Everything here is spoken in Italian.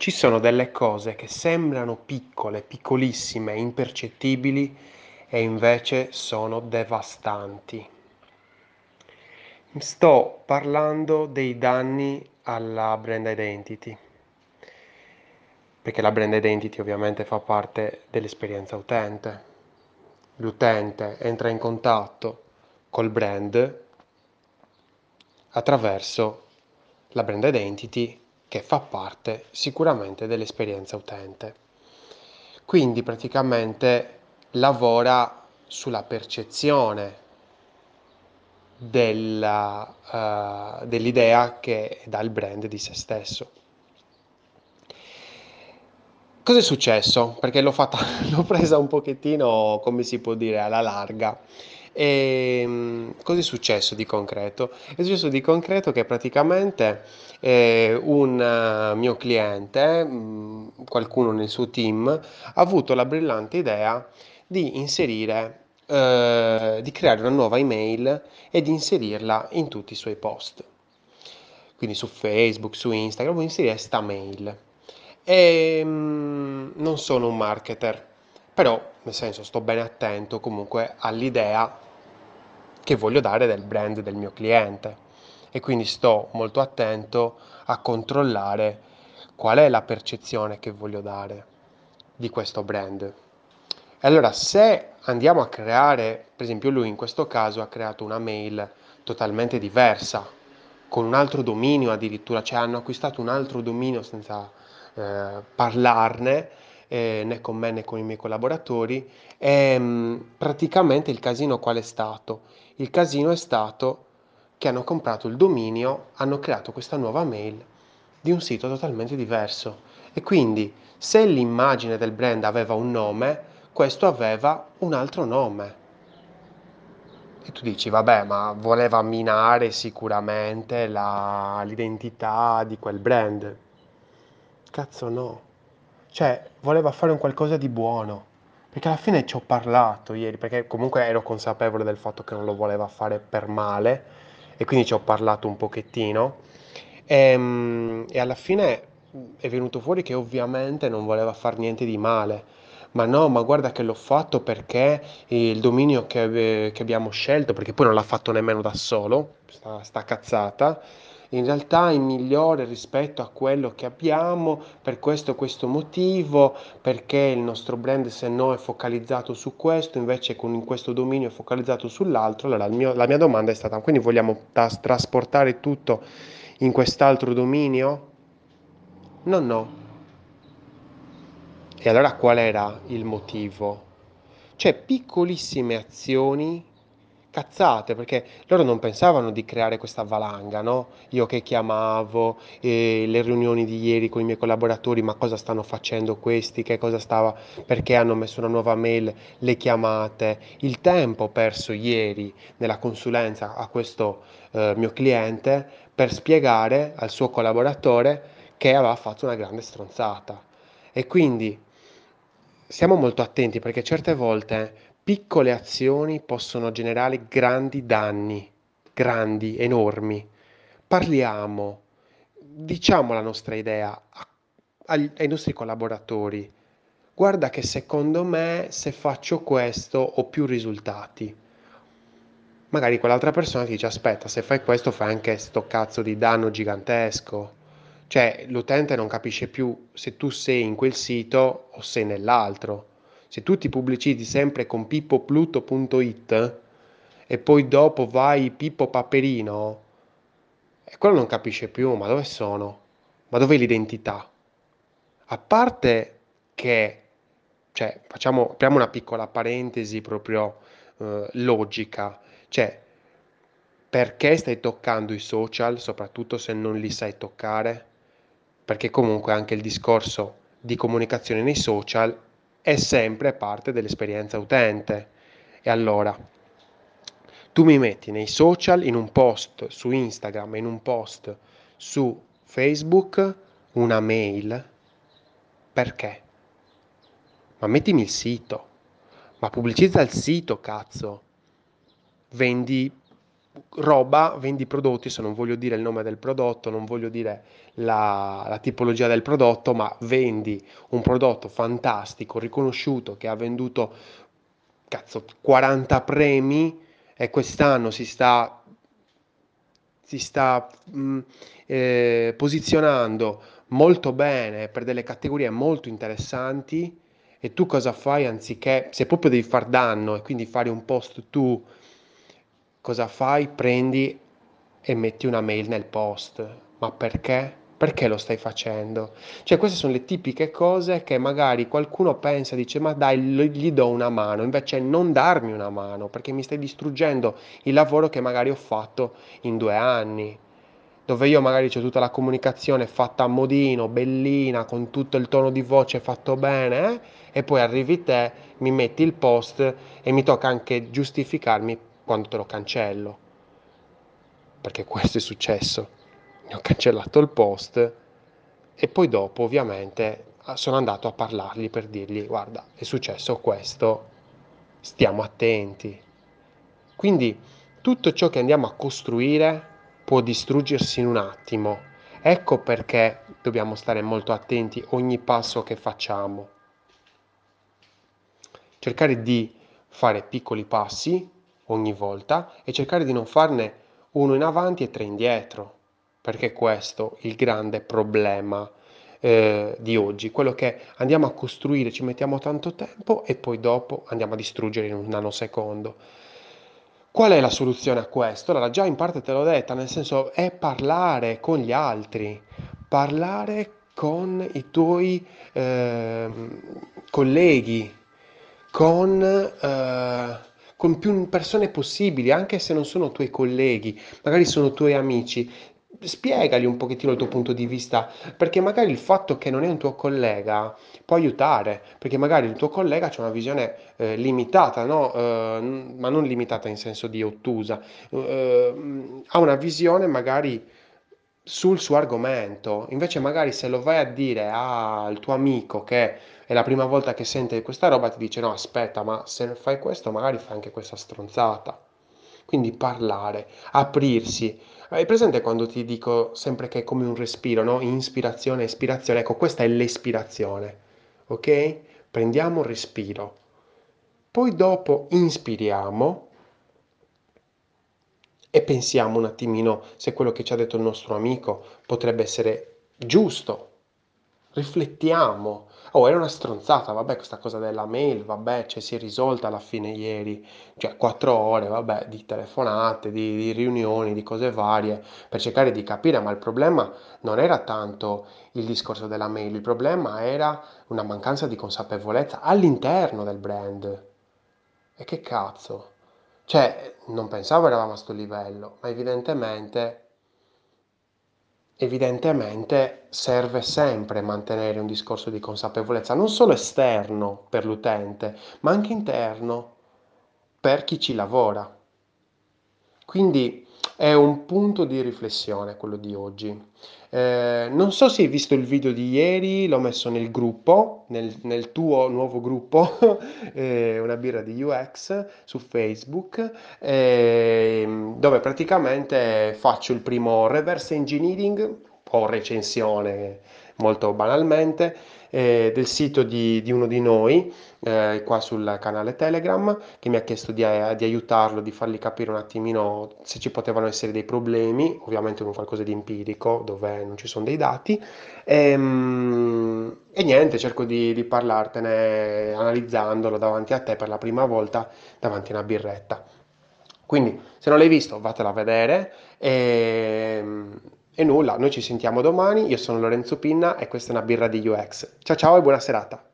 Ci sono delle cose che sembrano piccole, piccolissime, impercettibili e invece sono devastanti. Sto parlando dei danni alla brand identity, perché la brand identity ovviamente fa parte dell'esperienza utente. L'utente entra in contatto col brand attraverso la brand identity che fa parte sicuramente dell'esperienza utente. Quindi praticamente lavora sulla percezione della, uh, dell'idea che dà il brand di se stesso. Cosa è successo? Perché l'ho, fatta, l'ho presa un pochettino, come si può dire, alla larga. E ehm, cosa è successo di concreto? È successo di concreto che praticamente eh, un uh, mio cliente, mh, mm, qualcuno nel suo team, ha avuto la brillante idea di inserire, eh, di creare una nuova email e di inserirla in tutti i suoi post. Quindi su Facebook, su Instagram, inserire questa mail. E mh, mm, non sono un marketer, però nel senso sto bene attento comunque all'idea che voglio dare del brand del mio cliente e quindi sto molto attento a controllare qual è la percezione che voglio dare di questo brand. E allora se andiamo a creare, per esempio lui in questo caso ha creato una mail totalmente diversa, con un altro dominio addirittura, cioè hanno acquistato un altro dominio senza eh, parlarne eh, né con me né con i miei collaboratori. E, mh, mm, praticamente il casino qual è stato? Il casino è stato che hanno comprato il dominio, hanno creato questa nuova mail di un sito totalmente diverso. E quindi se l'immagine del brand aveva un nome, questo aveva un altro nome. E tu dici, vabbè, ma voleva minare sicuramente la, l'identità di quel brand. Cazzo no. Cioè, voleva fare un qualcosa di buono. Perché alla fine ci ho parlato ieri, perché comunque ero consapevole del fatto che non lo voleva fare per male e quindi ci ho parlato un pochettino. E, ehm, e alla fine è venuto fuori che ovviamente non voleva fare niente di male. Ma no, ma guarda che l'ho fatto perché il dominio che, che abbiamo scelto, perché poi non l'ha fatto nemmeno da solo, sta, sta cazzata, in realtà è migliore rispetto a quello che abbiamo per questo questo motivo, perché il nostro brand se no è focalizzato su questo, invece con questo dominio è focalizzato sull'altro. Allora mio, la mia domanda è stata, quindi vogliamo tas- trasportare tutto in quest'altro dominio? No, no. E allora qual era il motivo? Cioè piccolissime azioni cazzate perché loro non pensavano di creare questa valanga, no? Io che chiamavo, eh, le riunioni di ieri con i miei collaboratori, ma cosa stanno facendo questi, che cosa stava, perché hanno messo una nuova mail, le chiamate, il tempo perso ieri nella consulenza a questo eh, mio cliente per spiegare al suo collaboratore che aveva fatto una grande stronzata. E quindi siamo molto attenti perché certe volte piccole azioni possono generare grandi danni, grandi, enormi. Parliamo, diciamo la nostra idea ai, ai nostri collaboratori. Guarda che secondo me se faccio questo ho più risultati. Magari quell'altra persona ti dice aspetta, se fai questo fai anche sto cazzo di danno gigantesco. Cioè l'utente non capisce più se tu sei in quel sito o sei nell'altro se tu ti pubblicizzi sempre con pippopluto.it e poi dopo vai Pippo Paperino, e quello non capisce più, ma dove sono? Ma dov'è l'identità? A parte che, cioè, facciamo, apriamo una piccola parentesi proprio eh, logica, cioè, perché stai toccando i social, soprattutto se non li sai toccare? Perché comunque anche il discorso di comunicazione nei social è sempre parte dell'esperienza utente. E allora, tu mi metti nei social, in un post su Instagram, in un post su Facebook, una mail. Perché? Ma mettimi il sito. Ma pubblicizza il sito, cazzo. Vendi roba, vendi prodotti, se non voglio dire il nome del prodotto, non voglio dire la, la, tipologia del prodotto, ma vendi un prodotto fantastico, riconosciuto, che ha venduto cazzo, 40 premi e quest'anno si sta, si sta mh, mm, eh, posizionando molto bene per delle categorie molto interessanti. E tu cosa fai anziché, se proprio devi far danno e quindi fare un post tu, cosa fai? Prendi e metti una mail nel post. Ma perché? Perché lo stai facendo? Cioè queste sono le tipiche cose che magari qualcuno pensa, dice ma dai gli do una mano, invece non darmi una mano perché mi stai distruggendo il lavoro che magari ho fatto in due anni dove io magari c'è tutta la comunicazione fatta a modino, bellina, con tutto il tono di voce fatto bene, eh? e poi arrivi te, mi metti il post e mi tocca anche giustificarmi quando te lo cancello. Perché questo è successo. Mi ho cancellato il post e poi dopo ovviamente sono andato a parlargli per dirgli guarda è successo questo, stiamo attenti. Quindi tutto ciò che andiamo a costruire può distruggersi in un attimo. Ecco perché dobbiamo stare molto attenti ogni passo che facciamo. Cercare di fare piccoli passi ogni volta e cercare di non farne uno in avanti e tre indietro, perché questo è il grande problema eh, di oggi, quello che andiamo a costruire, ci mettiamo tanto tempo e poi dopo andiamo a distruggere in un nanosecondo. Qual è la soluzione a questo? Allora, già in parte te l'ho detta, nel senso è parlare con gli altri, parlare con i tuoi eh, colleghi, con, eh, con più persone possibili, anche se non sono tuoi colleghi, magari sono tuoi amici, spiegali un pochettino il tuo punto di vista, perché magari il fatto che non è un tuo collega può aiutare, perché magari il tuo collega ha una visione eh, limitata, no? eh, ma non limitata in senso di ottusa, eh, ha una visione magari sul suo argomento, invece magari se lo vai a dire al tuo amico che è la prima volta che sente questa roba, ti dice no aspetta, ma se fai questo magari fai anche questa stronzata. Quindi parlare, aprirsi, hai presente quando ti dico sempre che è come un respiro, no? Inspirazione, espirazione. Ecco, questa è l'espirazione, ok? Prendiamo un respiro. Poi dopo inspiriamo e pensiamo un attimino se quello che ci ha detto il nostro amico potrebbe essere giusto. Riflettiamo, Oh, era una stronzata, vabbè, questa cosa della mail, vabbè, cioè si è risolta alla fine ieri, cioè quattro ore, vabbè, di telefonate, di, di riunioni, di cose varie, per cercare di capire, ma il problema non era tanto il discorso della mail, il problema era una mancanza di consapevolezza all'interno del brand. E che cazzo? Cioè, non pensavo eravamo a sto livello, ma evidentemente evidentemente serve sempre mantenere un discorso di consapevolezza, non solo esterno per l'utente, ma anche interno per chi ci lavora. Quindi è un punto di riflessione quello di oggi. Eh, non so se hai visto il video di ieri, l'ho messo nel gruppo, nel, nel tuo nuovo gruppo, eh, una birra di UX su Facebook, eh, dove praticamente faccio il primo reverse engineering o recensione molto banalmente eh, del sito di, di, uno di noi eh, qua sul canale Telegram che mi ha chiesto di, eh, di, aiutarlo, di fargli capire un attimino se ci potevano essere dei problemi, ovviamente con qualcosa di empirico dove non ci sono dei dati e, ehm, e niente, cerco di, di parlartene analizzandolo davanti a te per la prima volta davanti a una birretta. Quindi se non l'hai visto vatela a vedere e ehm, e nulla, noi ci sentiamo domani, io sono Lorenzo Pinna e questa è una birra di UX. Ciao ciao e buona serata.